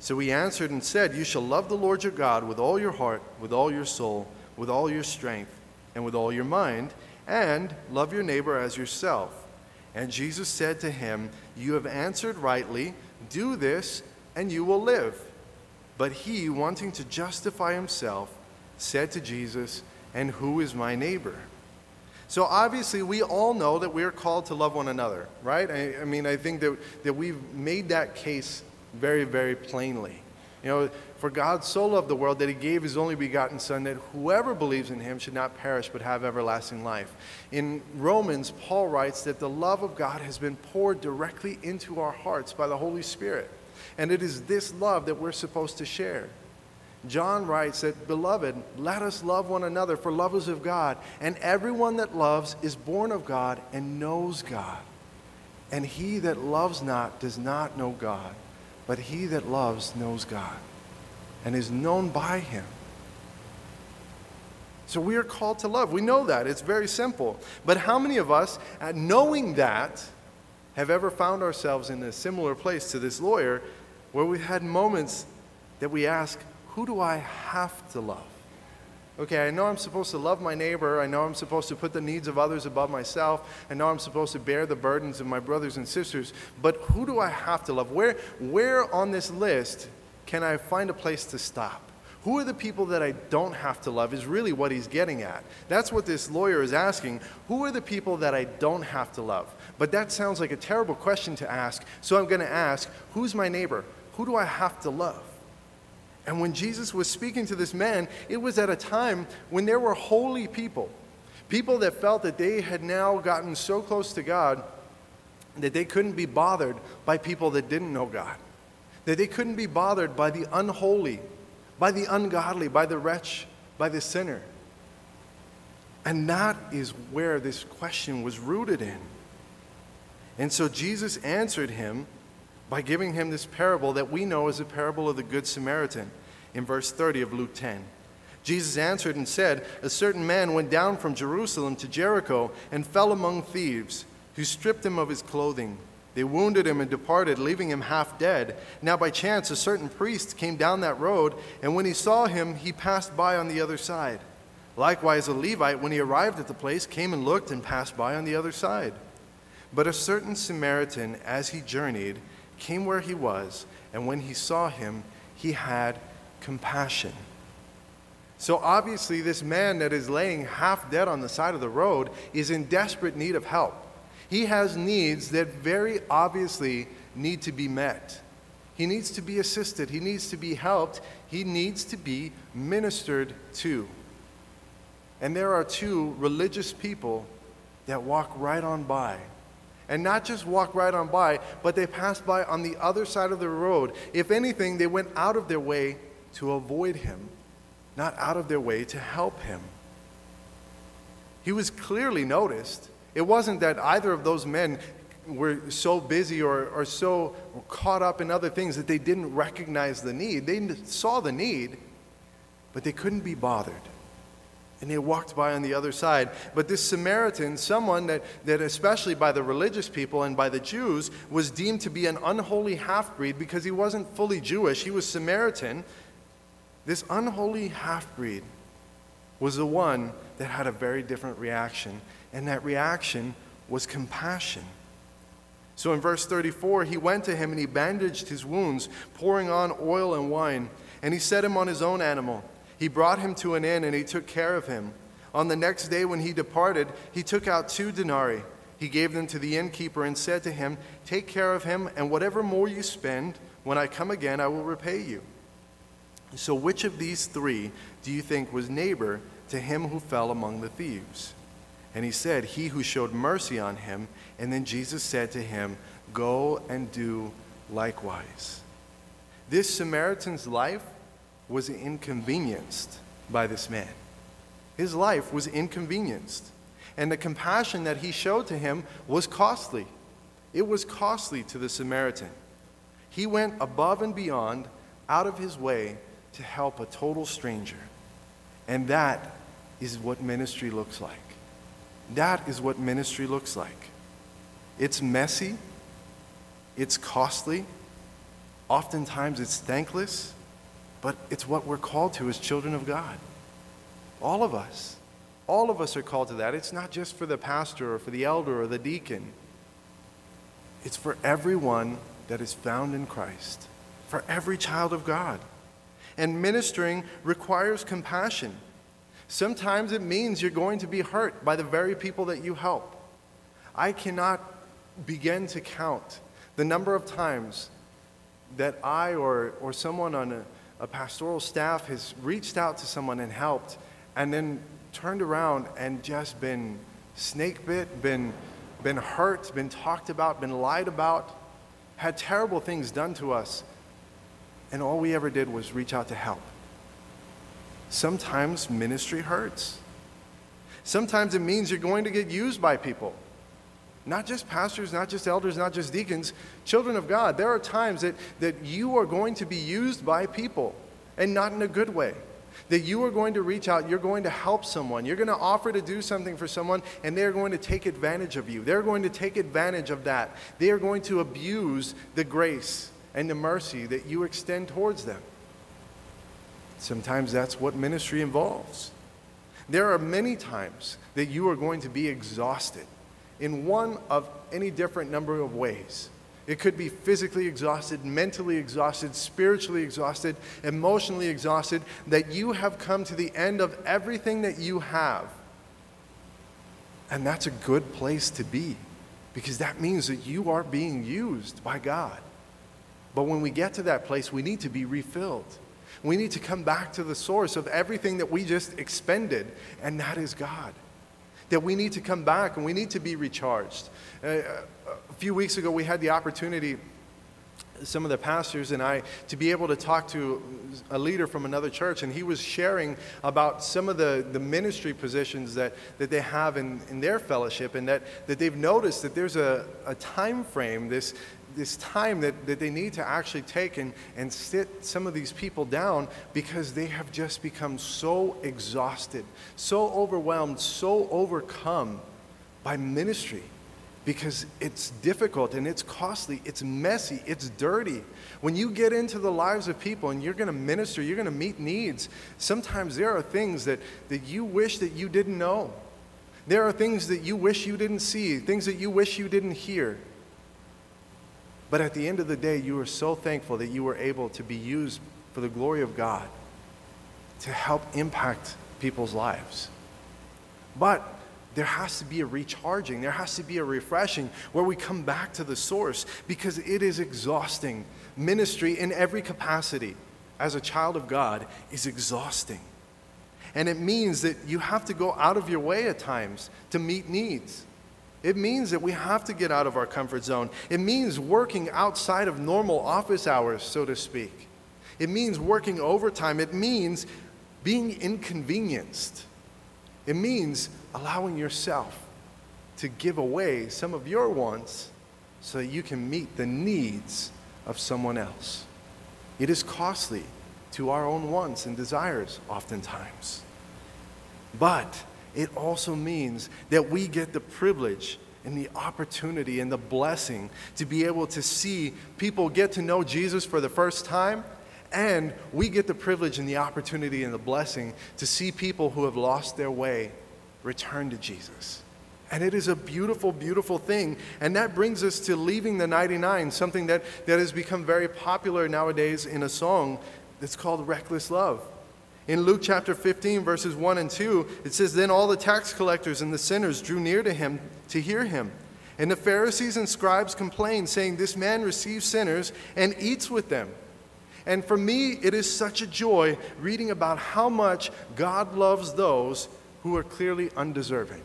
So he answered and said, You shall love the Lord your God with all your heart, with all your soul, with all your strength and with all your mind, and love your neighbor as yourself. And Jesus said to him, You have answered rightly. Do this, and you will live. But he, wanting to justify himself, said to Jesus, And who is my neighbor? So obviously, we all know that we are called to love one another, right? I, I mean, I think that, that we've made that case very, very plainly. You know, for God so loved the world that he gave his only begotten Son, that whoever believes in him should not perish but have everlasting life. In Romans, Paul writes that the love of God has been poured directly into our hearts by the Holy Spirit. And it is this love that we're supposed to share. John writes that, Beloved, let us love one another, for love is of God. And everyone that loves is born of God and knows God. And he that loves not does not know God but he that loves knows God and is known by him. So we are called to love. We know that. It's very simple. But how many of us, knowing that, have ever found ourselves in a similar place to this lawyer where we've had moments that we ask, Who do I have to love? Okay, I know I'm supposed to love my neighbor. I know I'm supposed to put the needs of others above myself. I know I'm supposed to bear the burdens of my brothers and sisters. But who do I have to love? Where, where on this list can I find a place to stop? Who are the people that I don't have to love is really what he's getting at. That's what this lawyer is asking. Who are the people that I don't have to love? But that sounds like a terrible question to ask. So I'm going to ask, who's my neighbor? Who do I have to love? And when Jesus was speaking to this man, it was at a time when there were holy people, people that felt that they had now gotten so close to God that they couldn't be bothered by people that didn't know God, that they couldn't be bothered by the unholy, by the ungodly, by the wretch, by the sinner. And that is where this question was rooted in. And so Jesus answered him by giving him this parable that we know as a parable of the Good Samaritan in verse 30 of Luke 10. Jesus answered and said, A certain man went down from Jerusalem to Jericho and fell among thieves, who stripped him of his clothing. They wounded him and departed, leaving him half dead. Now, by chance, a certain priest came down that road, and when he saw him, he passed by on the other side. Likewise, a Levite, when he arrived at the place, came and looked and passed by on the other side. But a certain Samaritan, as he journeyed, came where he was, and when he saw him, he had compassion. So obviously, this man that is laying half dead on the side of the road is in desperate need of help. He has needs that very obviously need to be met. He needs to be assisted, he needs to be helped, he needs to be ministered to. And there are two religious people that walk right on by. And not just walk right on by, but they passed by on the other side of the road. If anything, they went out of their way to avoid him, not out of their way to help him. He was clearly noticed. It wasn't that either of those men were so busy or, or so caught up in other things that they didn't recognize the need. They saw the need, but they couldn't be bothered. And they walked by on the other side. But this Samaritan, someone that, that especially by the religious people and by the Jews, was deemed to be an unholy half breed because he wasn't fully Jewish, he was Samaritan. This unholy half breed was the one that had a very different reaction. And that reaction was compassion. So in verse 34, he went to him and he bandaged his wounds, pouring on oil and wine. And he set him on his own animal. He brought him to an inn and he took care of him. On the next day, when he departed, he took out two denarii. He gave them to the innkeeper and said to him, Take care of him, and whatever more you spend, when I come again, I will repay you. So, which of these three do you think was neighbor to him who fell among the thieves? And he said, He who showed mercy on him. And then Jesus said to him, Go and do likewise. This Samaritan's life was inconvenienced by this man. His life was inconvenienced. And the compassion that he showed to him was costly. It was costly to the Samaritan. He went above and beyond, out of his way, to help a total stranger. And that is what ministry looks like. That is what ministry looks like. It's messy, it's costly, oftentimes it's thankless, but it's what we're called to as children of God. All of us. All of us are called to that. It's not just for the pastor or for the elder or the deacon, it's for everyone that is found in Christ, for every child of God. And ministering requires compassion. Sometimes it means you're going to be hurt by the very people that you help. I cannot begin to count the number of times that I or, or someone on a, a pastoral staff has reached out to someone and helped, and then turned around and just been snake bit, been, been hurt, been talked about, been lied about, had terrible things done to us, and all we ever did was reach out to help. Sometimes ministry hurts. Sometimes it means you're going to get used by people. Not just pastors, not just elders, not just deacons, children of God. There are times that, that you are going to be used by people, and not in a good way. That you are going to reach out, you're going to help someone, you're going to offer to do something for someone, and they're going to take advantage of you. They're going to take advantage of that. They are going to abuse the grace and the mercy that you extend towards them. Sometimes that's what ministry involves. There are many times that you are going to be exhausted in one of any different number of ways. It could be physically exhausted, mentally exhausted, spiritually exhausted, emotionally exhausted, that you have come to the end of everything that you have. And that's a good place to be because that means that you are being used by God. But when we get to that place, we need to be refilled. We need to come back to the source of everything that we just expended, and that is God. That we need to come back and we need to be recharged. Uh, a few weeks ago, we had the opportunity some of the pastors and I to be able to talk to a leader from another church, and he was sharing about some of the, the ministry positions that, that they have in, in their fellowship, and that, that they've noticed that there's a, a time frame, this, this time that, that they need to actually take and, and sit some of these people down because they have just become so exhausted, so overwhelmed, so overcome by ministry because it's difficult and it's costly, it's messy, it's dirty. When you get into the lives of people and you're going to minister, you're going to meet needs, sometimes there are things that, that you wish that you didn't know. There are things that you wish you didn't see, things that you wish you didn't hear. But at the end of the day, you are so thankful that you were able to be used for the glory of God to help impact people's lives. But there has to be a recharging, there has to be a refreshing where we come back to the source because it is exhausting. Ministry in every capacity as a child of God is exhausting. And it means that you have to go out of your way at times to meet needs. It means that we have to get out of our comfort zone. It means working outside of normal office hours, so to speak. It means working overtime. It means being inconvenienced. It means allowing yourself to give away some of your wants so that you can meet the needs of someone else. It is costly to our own wants and desires, oftentimes. But it also means that we get the privilege and the opportunity and the blessing to be able to see people get to know Jesus for the first time. And we get the privilege and the opportunity and the blessing to see people who have lost their way return to Jesus. And it is a beautiful, beautiful thing. And that brings us to leaving the 99, something that, that has become very popular nowadays in a song that's called Reckless Love. In Luke chapter 15, verses 1 and 2, it says, Then all the tax collectors and the sinners drew near to him to hear him. And the Pharisees and scribes complained, saying, This man receives sinners and eats with them. And for me, it is such a joy reading about how much God loves those who are clearly undeserving.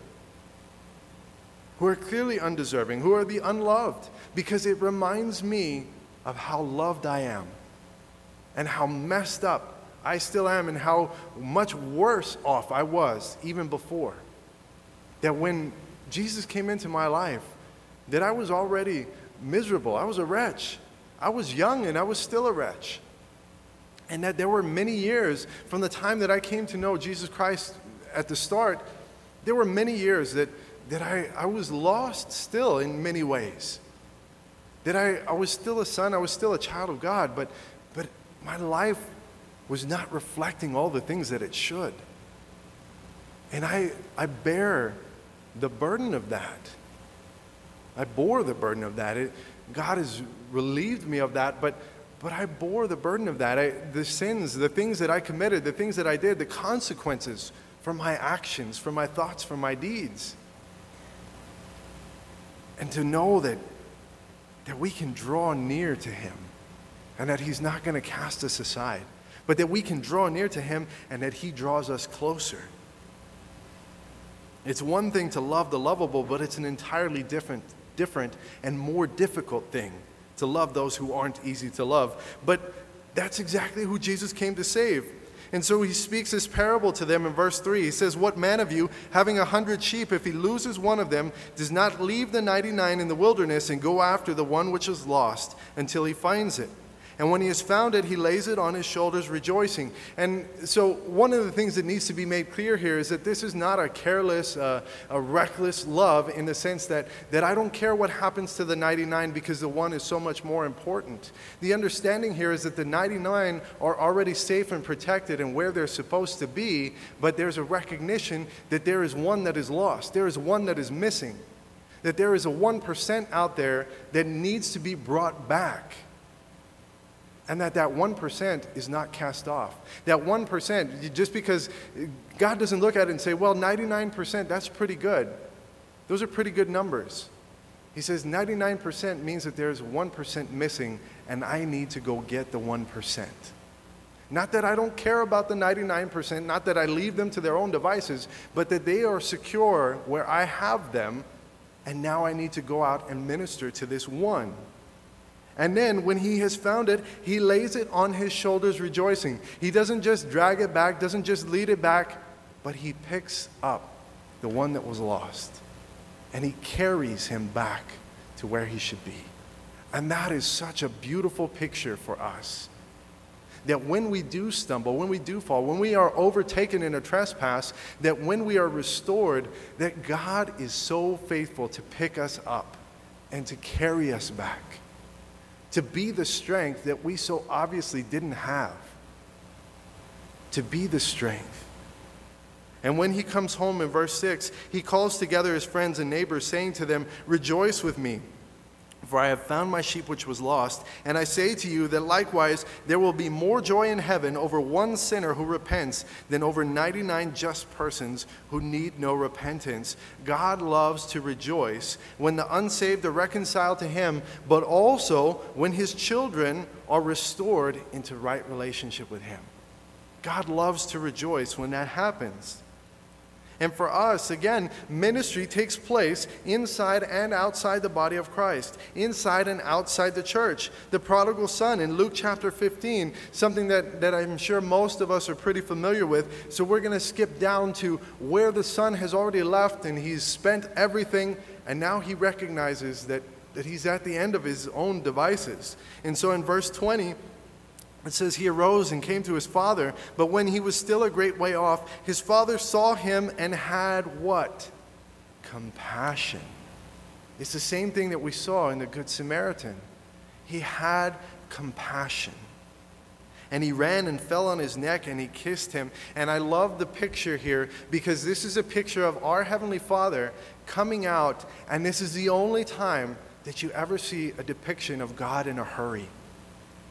Who are clearly undeserving, who are the unloved, because it reminds me of how loved I am and how messed up I still am and how much worse off I was even before. That when Jesus came into my life, that I was already miserable. I was a wretch. I was young and I was still a wretch. And that there were many years from the time that I came to know Jesus Christ at the start, there were many years that, that I, I was lost still in many ways. That I, I was still a son, I was still a child of God, but, but my life was not reflecting all the things that it should. And I, I bear the burden of that. I bore the burden of that. It, God has relieved me of that, but, but I bore the burden of that. I, the sins, the things that I committed, the things that I did, the consequences for my actions, for my thoughts, for my deeds. And to know that, that we can draw near to Him and that He's not going to cast us aside but that we can draw near to Him and that He draws us closer. It's one thing to love the lovable, but it's an entirely different, different and more difficult thing to love those who aren't easy to love. But that's exactly who Jesus came to save. And so he speaks this parable to them in verse 3. He says, What man of you, having a hundred sheep, if he loses one of them, does not leave the 99 in the wilderness and go after the one which is lost until he finds it? And when he has found it, he lays it on his shoulders, rejoicing. And so, one of the things that needs to be made clear here is that this is not a careless, uh, a reckless love in the sense that, that I don't care what happens to the 99 because the one is so much more important. The understanding here is that the 99 are already safe and protected and where they're supposed to be, but there's a recognition that there is one that is lost, there is one that is missing, that there is a 1% out there that needs to be brought back and that that 1% is not cast off. That 1%, just because God doesn't look at it and say, well, 99%, that's pretty good. Those are pretty good numbers. He says 99% means that there's 1% missing, and I need to go get the 1%. Not that I don't care about the 99%, not that I leave them to their own devices, but that they are secure where I have them, and now I need to go out and minister to this one And then when he has found it, he lays it on his shoulders rejoicing. He doesn't just drag it back, doesn't just lead it back, but he picks up the one that was lost and he carries him back to where he should be. And that is such a beautiful picture for us. That when we do stumble, when we do fall, when we are overtaken in a trespass, that when we are restored, that God is so faithful to pick us up and to carry us back to be the strength that we so obviously didn't have. To be the strength. And when he comes home in verse 6, he calls together his friends and neighbors, saying to them, Rejoice with me for I have found my sheep which was lost. And I say to you that likewise there will be more joy in heaven over one sinner who repents than over 99 just persons who need no repentance. God loves to rejoice when the unsaved are reconciled to him, but also when his children are restored into right relationship with him. God loves to rejoice when that happens. And for us, again, ministry takes place inside and outside the body of Christ, inside and outside the church. The prodigal son in Luke chapter 15, something that, that I'm sure most of us are pretty familiar with. So we're going to skip down to where the son has already left and he's spent everything, and now he recognizes that, that he's at the end of his own devices. And so in verse 20, it says, He arose and came to his father, but when he was still a great way off, his father saw him and had what? Compassion. It's the same thing that we saw in the Good Samaritan. He had compassion. And he ran and fell on his neck and he kissed him. And I love the picture here because this is a picture of our Heavenly Father coming out, and this is the only time that you ever see a depiction of God in a hurry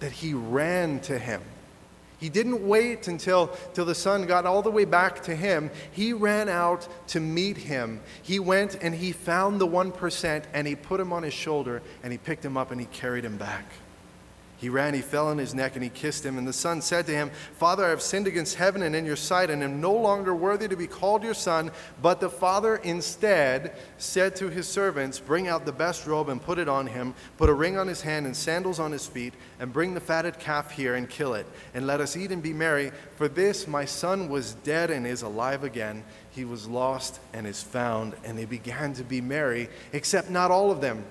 that he ran to him. He didn't wait until, until the son got all the way back to him. He ran out to meet him. He went and he found the 1% and he put him on his shoulder and he picked him up and he carried him back. He ran, he fell on his neck, and he kissed him. And the son said to him, Father, I have sinned against heaven and in your sight, and am no longer worthy to be called your son. But the father instead said to his servants, Bring out the best robe and put it on him, put a ring on his hand and sandals on his feet, and bring the fatted calf here and kill it. And let us eat and be merry. For this my son was dead and is alive again. He was lost and is found. And they began to be merry, except not all of them.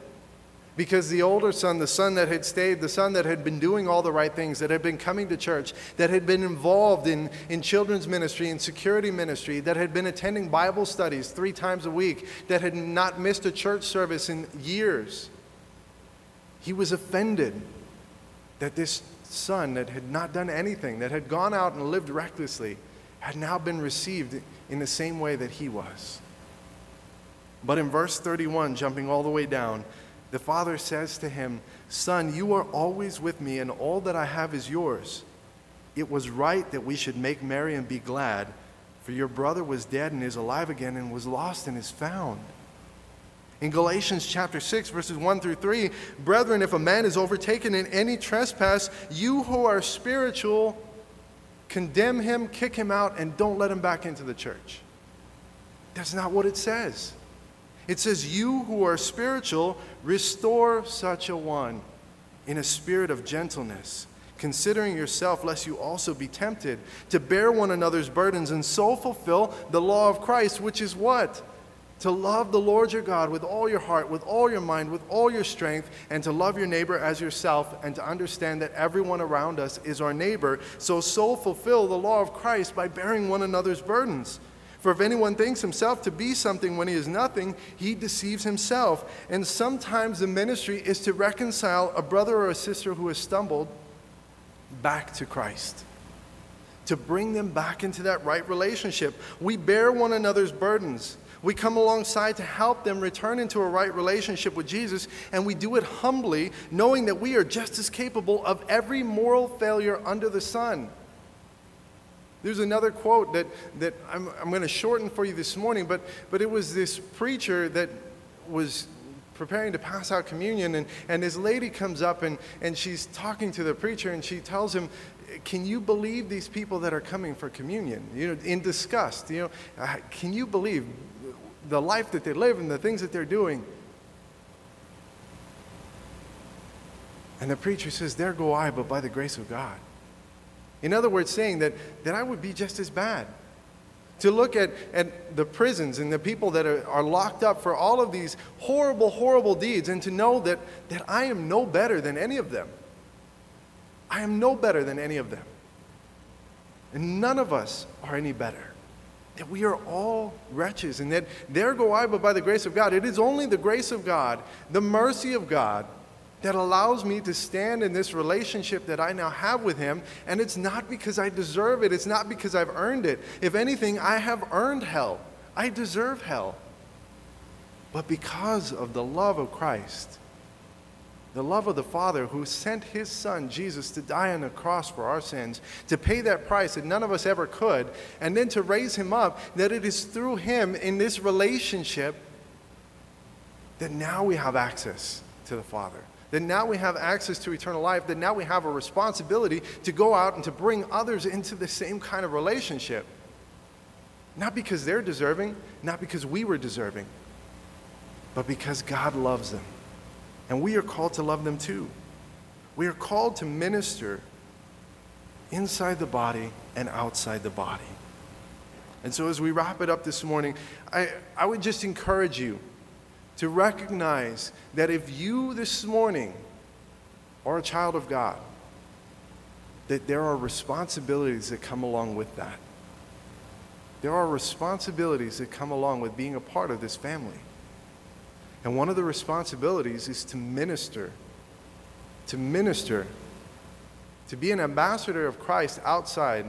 Because the older son, the son that had stayed, the son that had been doing all the right things, that had been coming to church, that had been involved in, in children's ministry and security ministry, that had been attending Bible studies three times a week, that had not missed a church service in years, he was offended that this son that had not done anything, that had gone out and lived recklessly, had now been received in the same way that he was. But in verse 31, jumping all the way down, the father says to him, Son, you are always with me, and all that I have is yours. It was right that we should make merry and be glad, for your brother was dead and is alive again, and was lost and is found. In Galatians chapter 6, verses 1 through 3, brethren, if a man is overtaken in any trespass, you who are spiritual, condemn him, kick him out, and don't let him back into the church. That's not what it says. It says, You who are spiritual, restore such a one in a spirit of gentleness, considering yourself, lest you also be tempted to bear one another's burdens and so fulfill the law of Christ, which is what? To love the Lord your God with all your heart, with all your mind, with all your strength, and to love your neighbor as yourself, and to understand that everyone around us is our neighbor. So, so fulfill the law of Christ by bearing one another's burdens. For if anyone thinks himself to be something when he is nothing, he deceives himself. And sometimes the ministry is to reconcile a brother or a sister who has stumbled back to Christ. To bring them back into that right relationship. We bear one another's burdens. We come alongside to help them return into a right relationship with Jesus, and we do it humbly, knowing that we are just as capable of every moral failure under the sun. There's another quote that, that I'm, I'm going to shorten for you this morning, but, but it was this preacher that was preparing to pass out communion, and, and this lady comes up and, and she's talking to the preacher, and she tells him, Can you believe these people that are coming for communion? You know, in disgust, you know, uh, can you believe the life that they live and the things that they're doing? And the preacher says, There go I, but by the grace of God. In other words, saying that, that I would be just as bad. To look at, at the prisons and the people that are, are locked up for all of these horrible, horrible deeds, and to know that, that I am no better than any of them. I am no better than any of them. And none of us are any better. That we are all wretches, and that there go I, but by the grace of God. It is only the grace of God, the mercy of God, that allows me to stand in this relationship that I now have with Him. And it's not because I deserve it, it's not because I've earned it. If anything, I have earned hell. I deserve hell. But because of the love of Christ, the love of the Father who sent His Son, Jesus, to die on the cross for our sins, to pay that price that none of us ever could, and then to raise Him up, that it is through Him in this relationship that now we have access to the Father that now we have access to eternal life, that now we have a responsibility to go out and to bring others into the same kind of relationship. Not because they're deserving, not because we were deserving, but because God loves them. And we are called to love them too. We are called to minister inside the body and outside the body. And so, as we wrap it up this morning, I, I would just encourage you to recognize that if you this morning are a child of God, that there are responsibilities that come along with that. There are responsibilities that come along with being a part of this family. And one of the responsibilities is to minister, to minister, to be an ambassador of Christ outside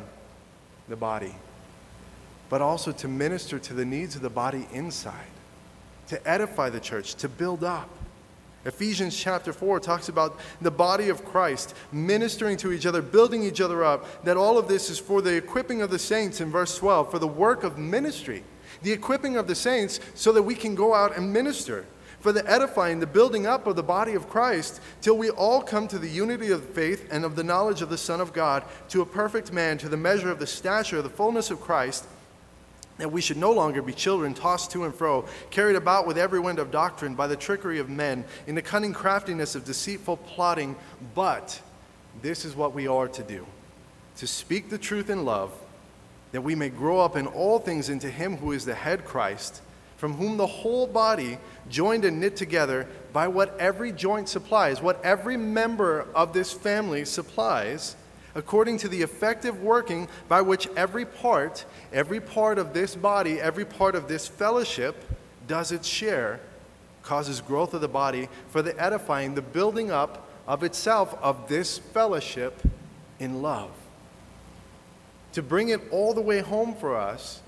the body, but also to minister to the needs of the body inside to edify the church, to build up. Ephesians chapter 4 talks about the body of Christ ministering to each other, building each other up, that all of this is for the equipping of the saints in verse 12, for the work of ministry. The equipping of the saints so that we can go out and minister, for the edifying, the building up of the body of Christ, till we all come to the unity of faith and of the knowledge of the Son of God, to a perfect man, to the measure of the stature of the fullness of Christ that we should no longer be children tossed to and fro, carried about with every wind of doctrine by the trickery of men, in the cunning craftiness of deceitful plotting. But this is what we are to do to speak the truth in love, that we may grow up in all things into Him who is the head Christ, from whom the whole body, joined and knit together by what every joint supplies, what every member of this family supplies, according to the effective working by which every part, every part of this body, every part of this fellowship does its share, causes growth of the body for the edifying, the building up of itself of this fellowship in love. To bring it all the way home for us,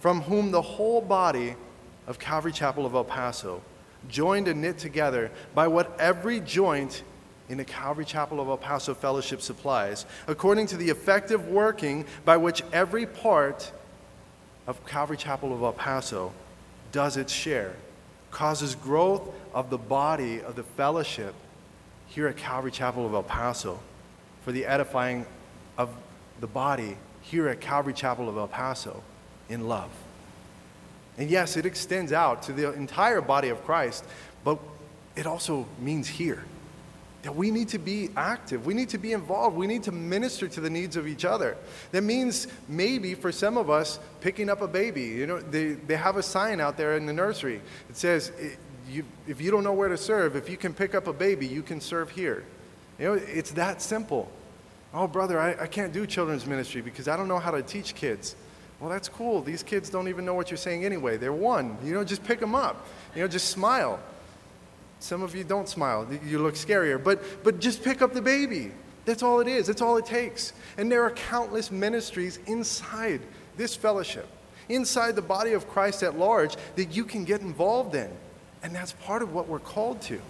from whom the whole body of Calvary Chapel of El Paso, joined and knit together by what every joint in the Calvary Chapel of El Paso Fellowship supplies, according to the effective working by which every part of Calvary Chapel of El Paso does its share, causes growth of the body of the fellowship here at Calvary Chapel of El Paso for the edifying of the body here at Calvary Chapel of El Paso in love. And yes, it extends out to the entire body of Christ, but it also means here that we need to be active. We need to be involved. We need to minister to the needs of each other. That means maybe for some of us, picking up a baby. You know, they, they have a sign out there in the nursery. It says, you, if you don't know where to serve, if you can pick up a baby, you can serve here. You know, it's that simple. Oh, brother, I, I can't do children's ministry because I don't know how to teach kids. Well, that's cool. These kids don't even know what you're saying anyway. They're one. You know, just pick them up. You know, just smile. Some of you don't smile, you look scarier, but, but just pick up the baby. That's all it is, that's all it takes. And there are countless ministries inside this fellowship, inside the body of Christ at large, that you can get involved in. And that's part of what we're called to.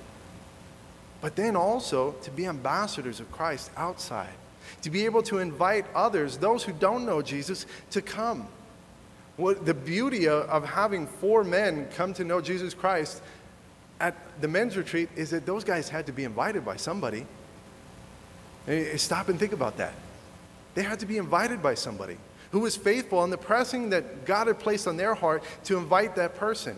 But then also to be ambassadors of Christ outside, to be able to invite others, those who don't know Jesus, to come. What the beauty of having four men come to know Jesus Christ at the men's retreat is that those guys had to be invited by somebody. Eh, eh, stop and think about that. They had to be invited by somebody who was faithful in the pressing that God had placed on their heart to invite that person.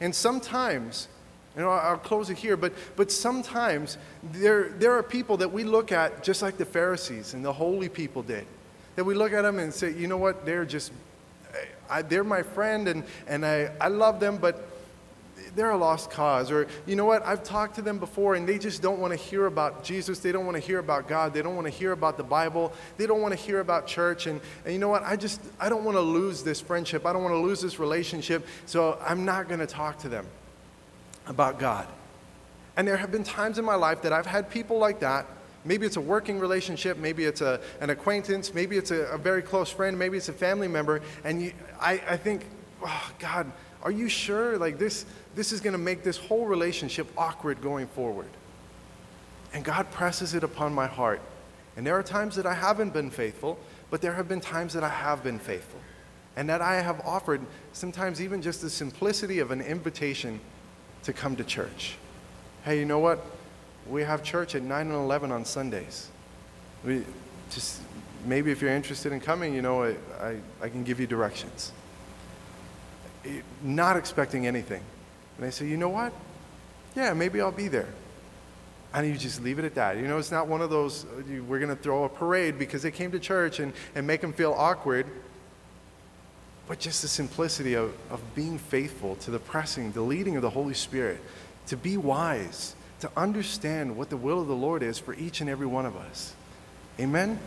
And sometimes You know, I'll close it here, but, but sometimes there, there are people that we look at just like the Pharisees and the holy people did. That we look at them and say, you know what, they're just, eh, I, they're my friend and, and I, I love them, but they're a lost cause. Or, you know what, I've talked to them before and they just don't want to hear about Jesus. They don't want to hear about God. They don't want to hear about the Bible. They don't want to hear about church. And, and you know what, I just, I don't want to lose this friendship. I don't want to lose this relationship. So I'm not going to talk to them about God. And there have been times in my life that I've had people like that. Maybe it's a working relationship, maybe it's a, an acquaintance, maybe it's a, a very close friend, maybe it's a family member. And you, I, I think, oh, God, are you sure? Like this, this is going to make this whole relationship awkward going forward. And God presses it upon my heart. And there are times that I haven't been faithful, but there have been times that I have been faithful. And that I have offered sometimes even just the simplicity of an invitation to come to church. Hey, you know what? We have church at 9 and 11 on Sundays. We just, maybe if you're interested in coming, you know, I, I, I can give you directions. Not expecting anything. And I say, you know what? Yeah, maybe I'll be there. And you just leave it at that. You know, it's not one of those, uh, we're going to throw a parade because they came to church and, and make them feel awkward. But just the simplicity of, of being faithful to the pressing, the leading of the Holy Spirit, to be wise, to understand what the will of the Lord is for each and every one of us. Amen?